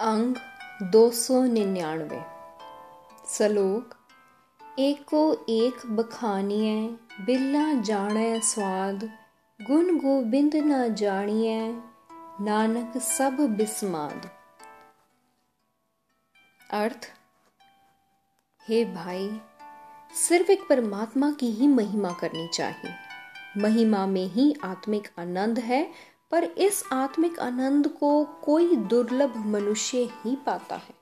अंग दो सौ निन्यानवे। सलोक, एको एक बखानिए, बिल्ला जाने स्वाद गुण गोबिंद न जानिए नानक सब बिस्माद अर्थ, हे भाई, सिर्फ़ एक परमात्मा की ही महिमा करनी चाहिए। महिमा में ही आत्मिक आनंद है पर इस आत्मिक आनंद को कोई दुर्लभ मनुष्य ही पाता है।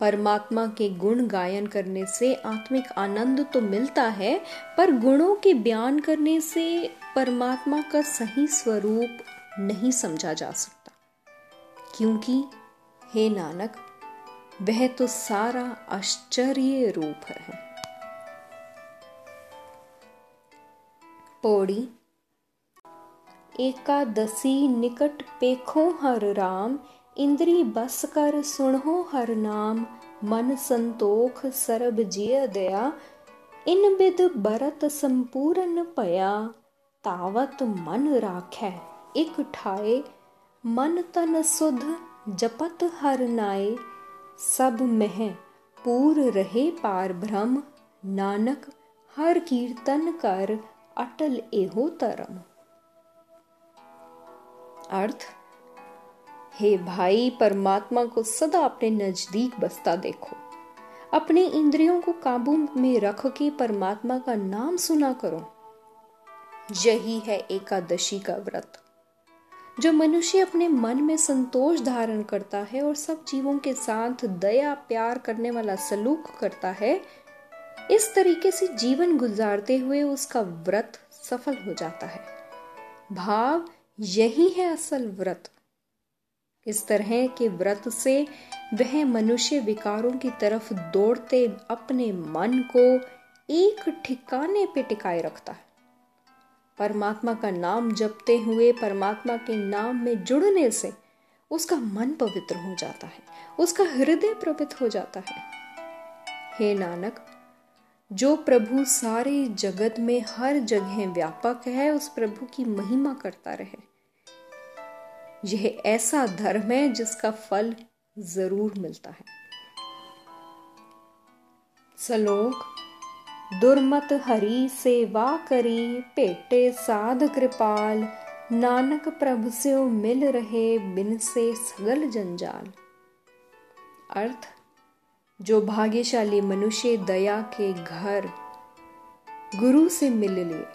परमात्मा के गुण गायन करने से आत्मिक आनंद तो मिलता है, पर गुणों के बयान करने से परमात्मा का सही स्वरूप नहीं समझा जा सकता। क्योंकि, हे नानक, वह तो सारा आश्चर्य रूप है। पौड़ी एकादशी निकट पेखो हर राम इंद्री बस कर सुनो हर नाम मन संतोख सरब जिय दया इन बिद बरत संपूर्ण पया तावत मन राखै एक ठाए मन तन सुध जपत हर नाए सब मह पूर रहे पार भ्रम नानक हर कीर्तन कर अटल एहो तरम अर्थ, हे भाई, परमात्मा को सदा अपने नज़दीक बसता देखो। अपने इंद्रियों को काबू में रख के परमात्मा का नाम सुना करो। यही है एकादशी का व्रत। जो मनुष्य अपने मन में संतोष धारण करता है और सब जीवों के साथ दया, प्यार करने वाला सलूक करता है, इस तरीके से जीवन गुजारते हुए उसका व्रत सफल हो जाता है। भाव यही है असल व्रत। इस तरह के व्रत से वह मनुष्य विकारों की तरफ़ दौड़ते अपने मन को एक ठिकाने पे टिकाए रखता है। परमात्मा का नाम जपते हुए, परमात्मा के नाम में जुड़ने से उसका मन पवित्र हो जाता है, उसका हृदय प्रवित हो जाता है। हे नानक जो प्रभु सारे जगत में हर जगह व्यापक है, उस प्रभु की महिमा करता रहे। यह ऐसा धर्म है जिसका फल ज़रूर मिलता है। सलोक, दुर्मत हरि सेवा करी, पेटे साध कृपाल, नानक प्रभु से मिल रहे बिन से सगल जंजाल। अर्थ जो भाग्यशाली मनुष्य दया के घर गुरु से मिल लिए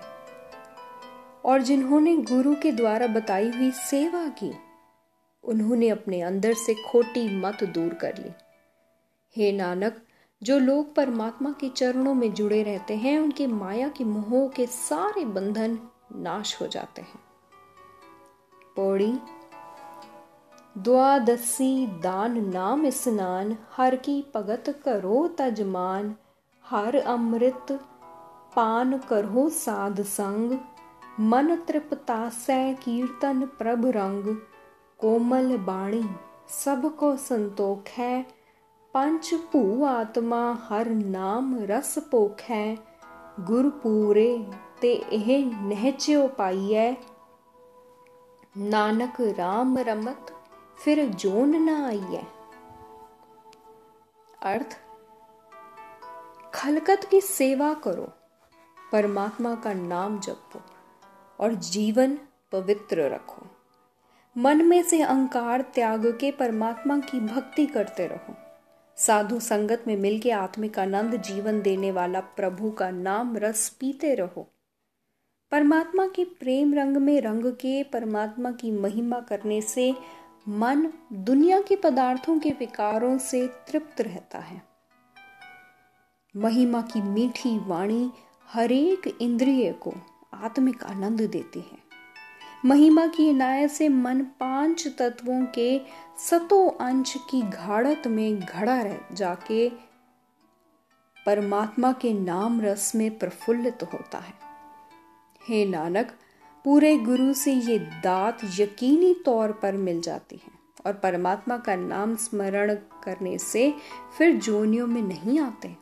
और जिन्होंने गुरु के द्वारा बताई हुई सेवा की, उन्होंने अपने अंदर से खोटी मत दूर कर ली। हे नानक, जो लोग परमात्मा के चरणों में जुड़े रहते हैं, उनके माया के मोह के सारे बंधन नाश हो जाते हैं। पौड़ी ਦੁਆਦਸੀ ਦਾਨ ਨਾਮ ਇਸਨਾਨ, ਹਰ ਕੀ ਭਗਤ ਕਰੋ ਤਜਮਾਨ ਹਰ ਅੰਮ੍ਰਿਤ ਪਾਨ ਕਰੋ ਸਾਧ ਸੰਗ, ਮਨ ਤ੍ਰਿਪਤਾ ਸੈ ਕੀਰਤਨ ਪ੍ਰਭ ਰੰਗ, ਕੋਮਲ ਬਾਣੀ ਸਭ ਕੋ ਸੰਤੋਖ ਹੈ ਪੰਜ ਭੂ ਆਤਮਾ ਹਰ ਨਾਮ ਰਸ ਭੋਖ ਹੈ ਗੁਰ ਪੂਰੇ ਤੇ ਇਹ ਨਹਿਚਿਓ ਪਾਈਐ, ਨਾਨਕ RAM ਰਮਤ फिर जोन ना आई है। अर्थ, खलकत की सेवा करो, परमात्मा का नाम जपो और जीवन पवित्र रखो। मन में से अहंकार त्याग के परमात्मा की भक्ति करते रहो। साधु संगत में मिलके आत्मिक आनंद जीवन देने वाला प्रभु का नाम रस पीते रहो। परमात्मा के प्रेम रंग में रंग के परमात्मा की महिमा करने से मन दुनिया के पदार्थों के विकारों से तृप्त रहता है। महिमा की मीठी वाणी हरेक इंद्रिय को आत्मिक आनंद देती है। महिमा की इनायत से मन पाँच तत्वों के सतो अंश की घाड़त में घड़ा रह जाके परमात्मा के नाम रस में प्रफुल्लित होता है। हे नानक पूरे गुरु से ये दात यकीनी तौर पर मिल जाती है और परमात्मा का नाम स्मरण करने से फिर जोनियों में नहीं आते।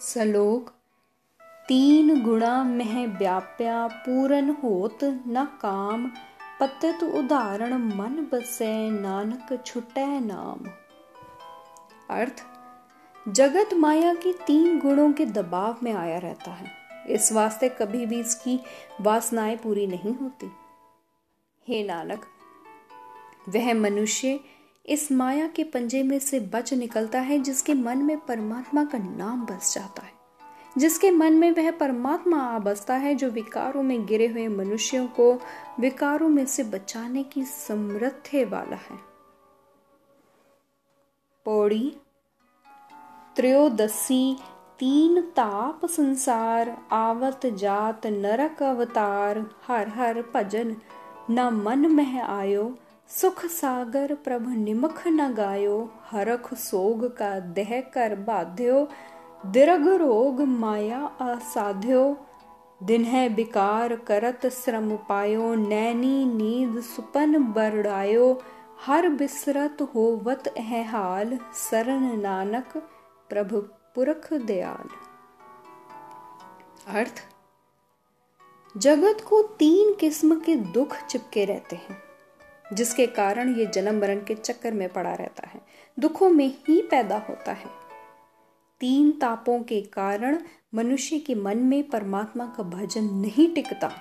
सलोक, तीन गुणा मह व्याप्या पूरन होत न काम, पतित उदाहरण मन बसे नानक छुटै नाम। अर्थ, जगत माया की तीन गुणों के दबाव में आया रहता है। इस वास्ते कभी भी इसकी वासनाएँ पूरी नहीं होती। हे नानक, वह मनुष्य इस माया के पंजे में से बच निकलता है जिसके मन में परमात्मा का नाम बस जाता है, जिसके मन में वह परमात्मा आ बसता है जो विकारों में गिरे हुए मनुष्यों को विकारों में से बचाने की समृद्धि वाला है। पौड़ी, त्रयोदशी तीन ताप संसार, आवत जात नरक अवतार, हर हर भजन न मन मह आयो। सुख सागर प्रभ निमख न गायो। हरख सोग का देह कर बाध्यो। दीर्घ रोग माया असाध्यो दिन है विकार करत श्रम पायो। नैनी नींद सुपन बरड़ायो। हर बिसरत होवत है हाल। शरण नानक प्रभु पुरख दयाल। अर्थ, जगत को तीन किस्म के दुख चिपके रहते हैं, जिसके कारण ये जन्म मरण के चक्कर में पड़ा रहता है, दुखों में ही पैदा होता है। तीन तापों के कारण मनुष्य के मन में परमात्मा का भजन नहीं टिकता।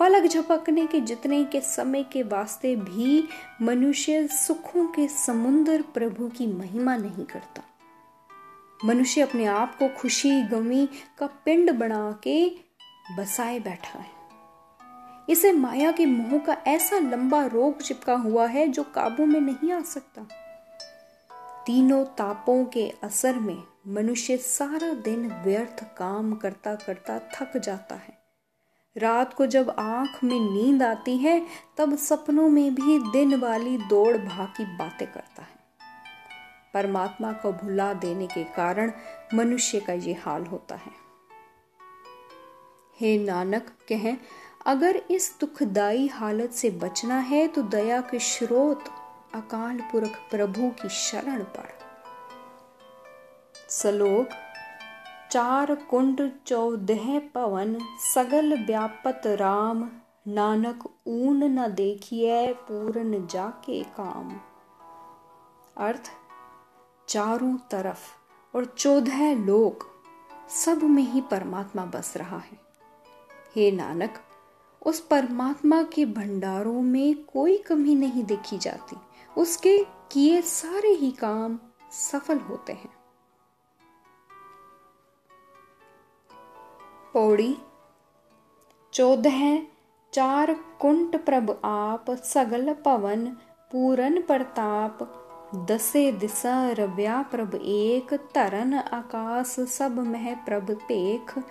पलक झपकने के जितने के समय के वास्ते भी मनुष्य सुखों के समुद्र प्रभु की महिमा नहीं करता। मनुष्य अपने आप को खुशी, गमी का पिंड बना के बसाए बैठा है। इसे माया के मोह का ऐसा लंबा रोग चिपका हुआ है जो काबू में नहीं आ सकता। तीनों तापों के असर में मनुष्य सारा दिन व्यर्थ काम करता करता थक जाता है। रात को जब आँख में नींद आती है, तब सपनों में भी दिन वाली दौड़ भाग की बातें करता है। परमात्मा को भुला देने के कारण मनुष्य का ये हाल होता है। हे नानक, कहें, अगर इस दुखदाई हालत से बचना है तो दया के स्रोत अकाल पुरख प्रभु की शरण पर। सलोक, चार कुंड चौदह पवन, सगल व्यापत राम, नानक ऊन न देखिए पूर्ण जाके काम। अर्थ चारों तरफ़ और चौदह लोक सब में ही परमात्मा बस रहा है। हे नानक, उस परमात्मा के भंडारों में कोई कमी नहीं देखी जाती। उसके किए सारे ही काम सफल होते हैं। पौड़ी, चौदह चार कुंट प्रभ आप, सगल पवन पूरन प्रताप दसे दिशा रव्या प्रभ एक तरन आकाश सब मह प्रभ पेख।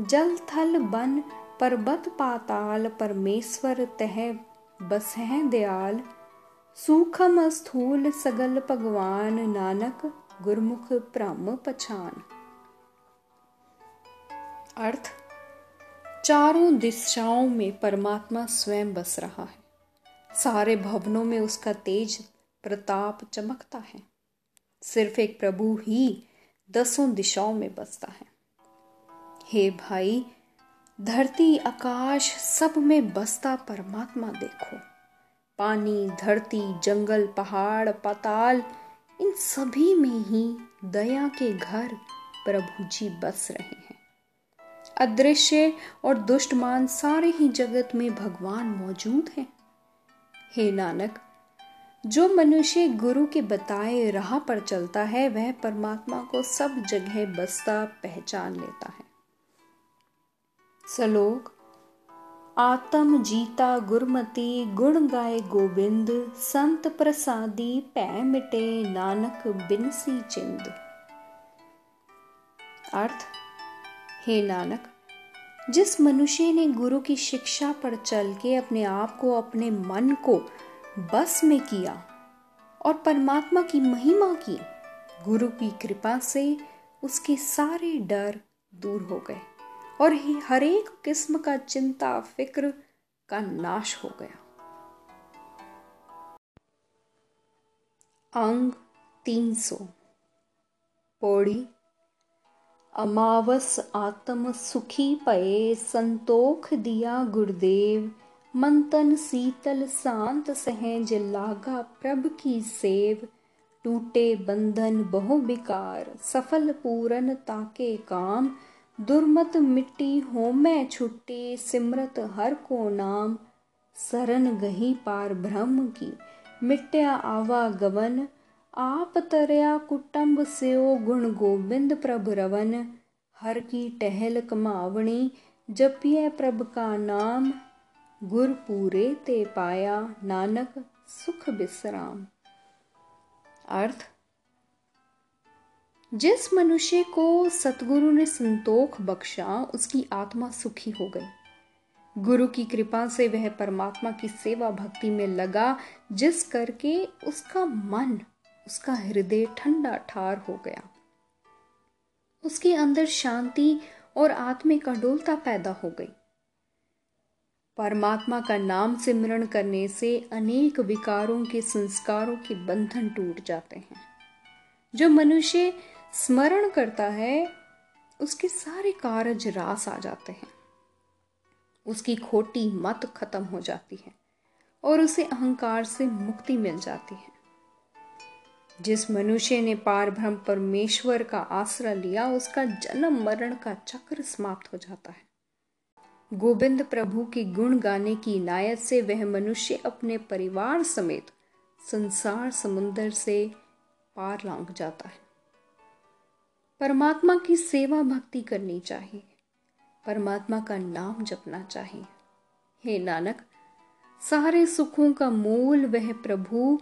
जल थल बन पर्वत पाताल, परमेश्वर तह बस है दयाल। सूखम स्थूल सगल भगवान नानक, गुरमुख ब्रह्म पछान। अर्थ, चारों दिशाओं में परमात्मा स्वयं बस रहा है। सारे भवनों में उसका तेज प्रताप चमकता है। सिर्फ़ एक प्रभु ही दसों दिशाओं में बसता है। हे भाई, धरती, आकाश सब में बसता परमात्मा देखो। पानी, धरती, जंगल, पहाड़, पाताल, इन सभी में ही दया के घर प्रभु जी बस रहे हैं। अदृश्य और दुष्टमान सारे ही जगत में भगवान मौजूद हैं। हे नानक जो मनुष्य गुरु के बताए राह पर चलता है, वह परमात्मा को सब जगह बसता, पहचान लेता है। सलोक, आत्म जीता गुरमति, गुण गाए गोविंद, संत प्रसादी पै मिटे नानक बिनसी चिंद। अर्थ, हे नानक, जिस मनुष्य ने गुरु की शिक्षा पर चल के अपने आप को, अपने मन को बस में किया और परमात्मा की महिमा की। गुरु की कृपा से उसके सारे डर दूर हो गए और हर एक किस्म का चिंता, फ़िक्र का नाश हो गया। अंग तीन सौ। पौड़ी, अमावस आत्म सुखी पए संतोख दिया गुरुदेव। मंतन शीतल शांत सहज लागा प्रभ की सेव। टूटे बंधन बहु विकार, सफल पूरन ताके काम। दुर्मत मिट्टी हो मैं छुट्टी, सिमरत हर को नाम। सरन गही पार ब्रह्म की, मिट्या आवा गवन। आप तरया कुटुंब सेओ गुण गोविंद प्रभ रवन। हर की टहल कमावणी जपिय प्रभ का नाम। गुर पूरे ते पाया नानक सुख विश्राम अर्थ, जिस मनुष्य को सतगुरु ने संतोख बख्शा, उसकी आत्मा सुखी हो गई। गुरु की कृपा से वह परमात्मा की सेवा भक्ति में लगा, जिस करके उसका मन, उसका हृदय ठंडा ठार हो गया। उसके अंदर शांति और आत्मिक अडोलता पैदा हो गई। परमात्मा का नाम सिमरण करने से अनेक विकारों के संस्कारों के बंधन टूट जाते हैं। जो मनुष्य स्मरण करता है, उसके सारे कारज रास आ जाते हैं। उसकी खोटी मत खत्म हो जाती है और उसे अहंकार से मुक्ति मिल जाती है। जिस मनुष्य ने पार ब्रह्म परमेश्वर का आश्रय लिया, उसका जन्म मरण का चक्र समाप्त हो जाता है। गोविंद प्रभु की गुण गाने की इनायत से वह मनुष्य अपने परिवार समेत संसार समुन्दर से पार लांग जाता है। परमात्मा की सेवा भक्ति करनी चाहिए। परमात्मा का नाम जपना चाहिए। हे नानक, सारे सुखों का मूल वह प्रभु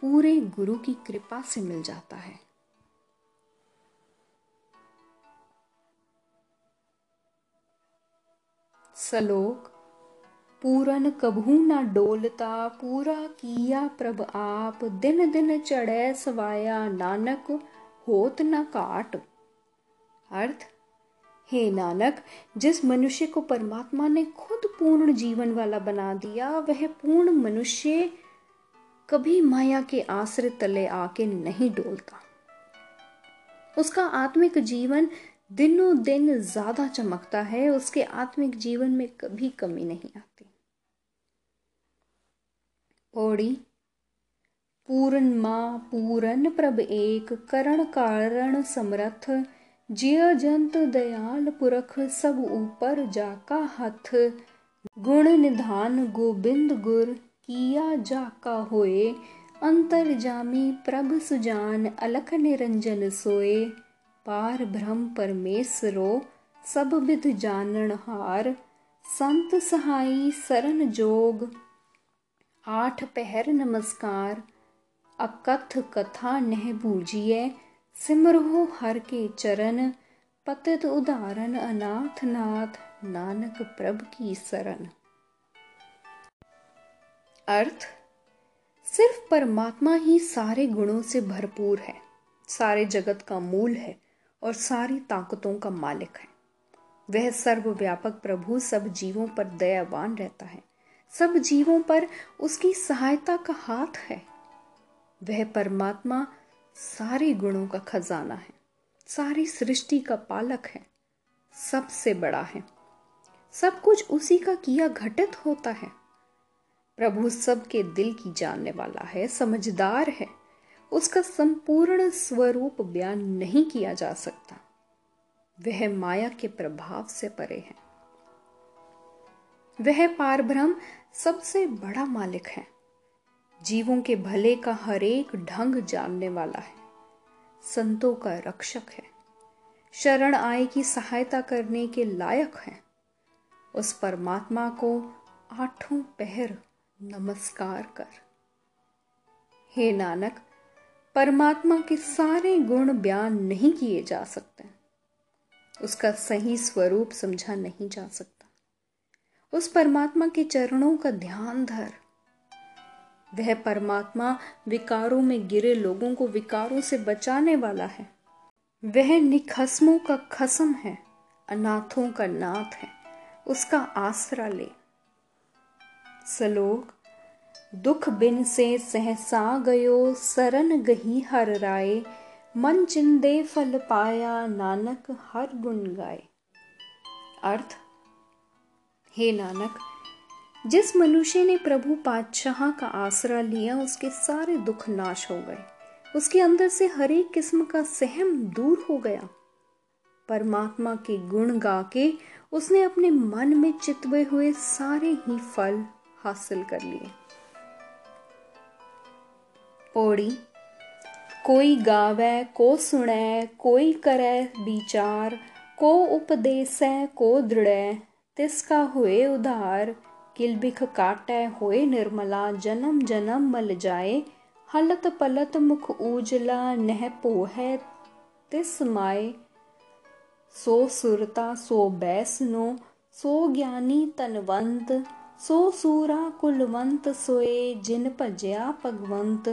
पूरे गुरु की कृपा से मिल जाता है। सलोक, पूरन कभू ना डोलता, पूरा किया प्रभ आप, दिन दिन चढ़े सवाया नानक, होत न काट। अर्थ, हे नानक, जिस मनुष्य को परमात्मा ने खुद पूर्ण जीवन वाला बना दिया, वह पूर्ण मनुष्य कभी माया के आश्रय तले आके नहीं डोलता। उसका आत्मिक जीवन दिनों दिन ज़्यादा चमकता है, उसके आत्मिक जीवन में कभी कमी नहीं आती। पौड़ी पूर्ण माँ, पूरन प्रभ एक, करण कारण समरथ, जिय जंत दयाल पुरख, सब ऊपर जाका हथ। गुण निधान गोबिंद गुर, किया जाका होए, अंतर जामी प्रभ सुजान, अलख निरंजन सोए। पार ब्रह्म परमेश्वरो, सब विध जानन हार। संत सहाई सरन जोग। आठ पहर नमस्कार। अकथ कथा नह बूझिए सिमरहो हर के चरण। पतित उदाहरण अनाथ नाथ। नानक प्रभ की शरण। अर्थ, सिर्फ़ परमात्मा ही सारे गुणों से भरपूर है। सारे जगत का मूल है। और सारी ताकतों का मालिक है। वह सर्वव्यापक प्रभु सब जीवों पर दयावान रहता है। सब जीवों पर उसकी सहायता का हाथ है। वह परमात्मा सारे गुणों का खजाना है। सारी सृष्टि का पालक है। सबसे बड़ा है। सब कुछ उसी का किया घटित होता है। प्रभु सबके दिल की जानने वाला है, समझदार है। उसका संपूर्ण स्वरूप बयान नहीं किया जा सकता। वह माया के प्रभाव से परे है। वह पार ब्रह्म सबसे बड़ा मालिक है। जीवों के भले का हरेक ढंग जानने वाला है। संतों का रक्षक है। शरण आय की सहायता करने के लायक है। उस परमात्मा को आठों पहर नमस्कार कर। हे नानक परमात्मा के सारे गुण बयान नहीं किए जा सकते। उसका सही स्वरूप समझा नहीं जा सकता। उस परमात्मा के चरणों का ध्यान धर। वह परमात्मा विकारों में गिरे लोगों को विकारों से बचाने वाला है। वह निखसमों का खसम है, अनाथों का नाथ है, उसका आसरा ले। सलोक दुख बिन से सहसा गयो सरन गही हर राय। मन चिंदे फल पाया, नानक हर गुण गाए। अर्थ, हे नानक, जिस मनुष्य ने प्रभु पातशाह का आसरा लिया, उसके सारे दुख नाश हो गए। उसके अंदर से हर एक किस्म का सहम दूर हो गया। परमात्मा के गुण गा के उसने अपने मन में चितवे हुए सारे ही फल हासिल कर लिए। पौड़ी कोई गावे को सुने कोई करे विचार को उपदेश को दृढ़ तिसका हुए उधार किलबिख काटे हुए निर्मला जन्म जन्म मल जाए हलत पलत मुख उजला नह पोहे तिस माए सो सुरता सो बैसनो सो ज्ञानी तनवंत सो सूरा कुलवंत सोए जिन भजया भगवंत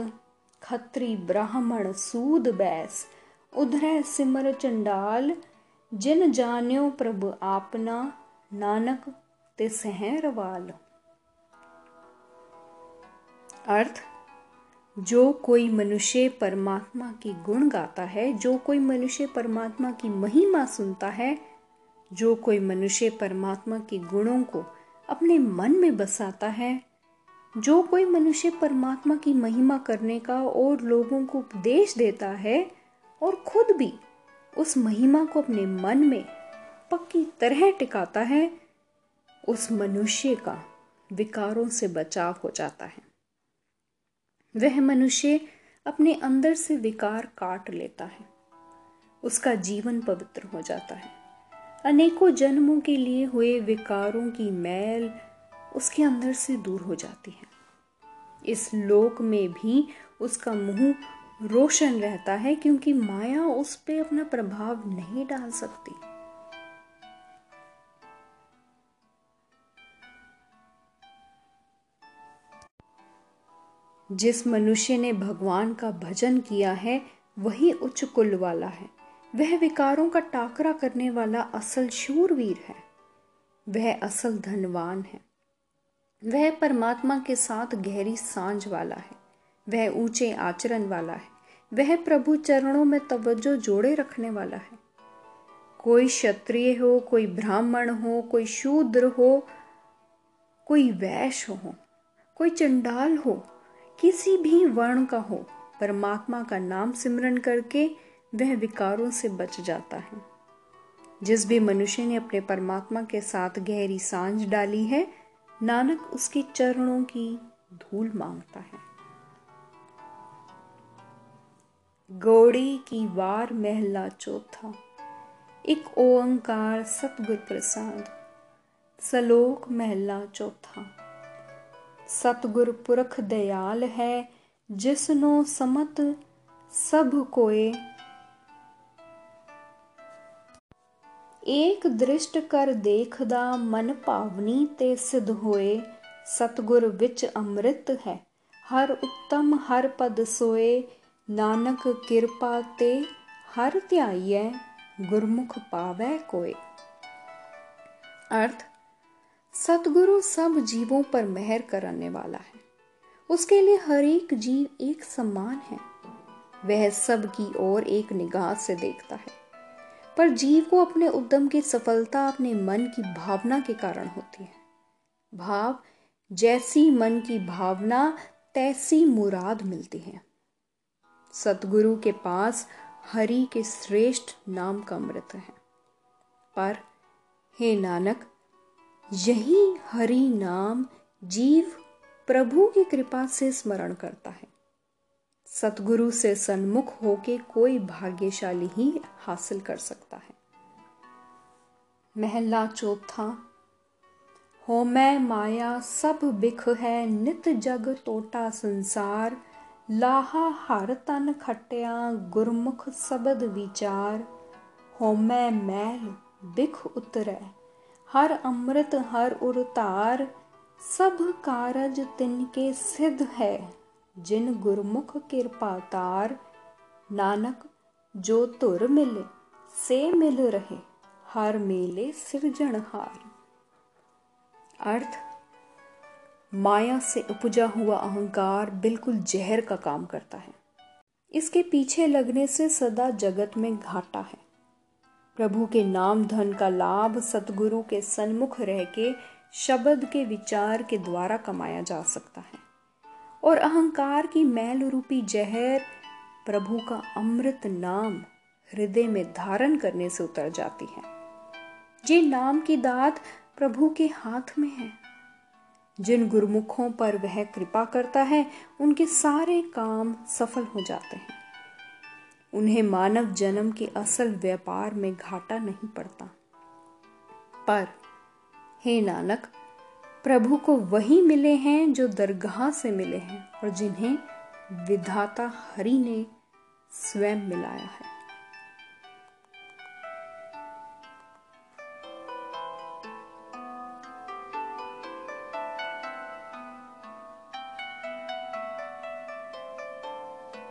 खत्री ब्राह्मण सूद बैस, उधर सिमर चंडाल, जिन जान्यो प्रभु आपना, नानक तिस है रवाल। अर्थ, जो कोई मनुष्य परमात्मा की गुण गाता है, जो कोई मनुष्य परमात्मा की महिमा सुनता है, जो कोई मनुष्य परमात्मा के गुणों को अपने मन में बसाता है जो कोई मनुष्य परमात्मा की महिमा करने का और लोगों को उपदेश देता है और खुद भी उस महिमा को अपने मन में पक्की तरह टिकाता है, उस मनुष्य का विकारों से बचाव हो जाता है। वह मनुष्य अपने अंदर से विकार काट लेता है। उसका जीवन पवित्र हो जाता है। अनेकों जन्मों के लिए हुए विकारों की मैल उसके अंदर से दूर हो जाती है। इस लोक में भी उसका मुँह रोशन रहता है क्योंकि माया उस पर अपना प्रभाव नहीं डाल सकती। जिस मनुष्य ने भगवान का भजन किया है, वही उच्च कुल वाला है। वह विकारों का टाकरा करने वाला असल शूरवीर है। वह असल धनवान है। वह परमात्मा के साथ गहरी साँझ वाला है, वह ऊँचे आचरण वाला है, वह प्रभु चरणों में तवज्जो जोड़े रखने वाला है। कोई क्षत्रिय हो, कोई ब्राह्मण हो, कोई शूद्र हो, कोई वैश्य हो, कोई चंडाल हो, किसी भी वर्ण का हो, परमात्मा का नाम सिमरन करके वह विकारों से बच जाता है। जिस भी मनुष्य ने अपने परमात्मा के साथ गहरी साँझ डाली है नानक उसके चरणों की धूल माँगता है। गौड़ी की वार महला चौथा, एक ओंकार सतगुर प्रसाद, सलोक महला चौथा। सतगुर पुरख दयाल है, जिसनो समत सब कोए एक दृष्ट कर देखदा मन भावनी ते सिद्ध होए सतगुर विच अमृत है हर उत्तम हर पद सोए नानक किरपा ते हर ध्याइए गुरमुख पावै कोय अर्थ सतगुरु सब जीवों पर मेहर कराने वाला है उसके लिए हर एक जीव एक समान है वह सब की ओर एक निगाह से देखता है पर जीव को अपने उद्यम की सफलता, अपने मन की भावना के कारण होती है। भाव, जैसी मन की भावना, तैसी मुराद मिलती है। सतगुरु के पास हरि के श्रेष्ठ नाम का अमृत है। पर, हे नानक, यही हरि नाम जीव प्रभु की कृपा से स्मरण करता है। सतगुरु से सन्मुख होके कोई भाग्यशाली ही हासिल कर सकता है। महला चौथा हो मैं माया, सब बिख है, नित जग टोटा संसार। लाहा हर तन खटिया, गुरमुख सबद विचार। हो मैं मैल, बिख उतरै, हर अमृत हर उतार सब कारज तिनके सिद्ध है। जिन गुरमुख कृपा तार नानक, जो तुर मिले, से मिल रहे, हर मेले हार अर्थ, माया से उपजा हुआ अहंकार बिल्कुल जहर का काम करता है। इसके पीछे लगने से सदा जगत में घाटा है। प्रभु के नाम धन का लाभ सतगुरु के सन्मुख रह के शब्द के विचार के द्वारा कमाया जा सकता है। और अहंकार की मैल रूपी जहर प्रभु का अमृत नाम हृदय में धारण करने से उतर जाती है। ये नाम की दात प्रभु के हाथ में है। जिन गुरुमुखों पर वह कृपा करता है, उनके सारे काम सफल हो जाते हैं। उन्हें मानव जन्म के असल व्यापार में घाटा नहीं पड़ता। पर हे नानक प्रभु को वही मिले हैं जो दरगाह से मिले हैं और जिन्हें विधाता हरि ने स्वयं मिलाया है।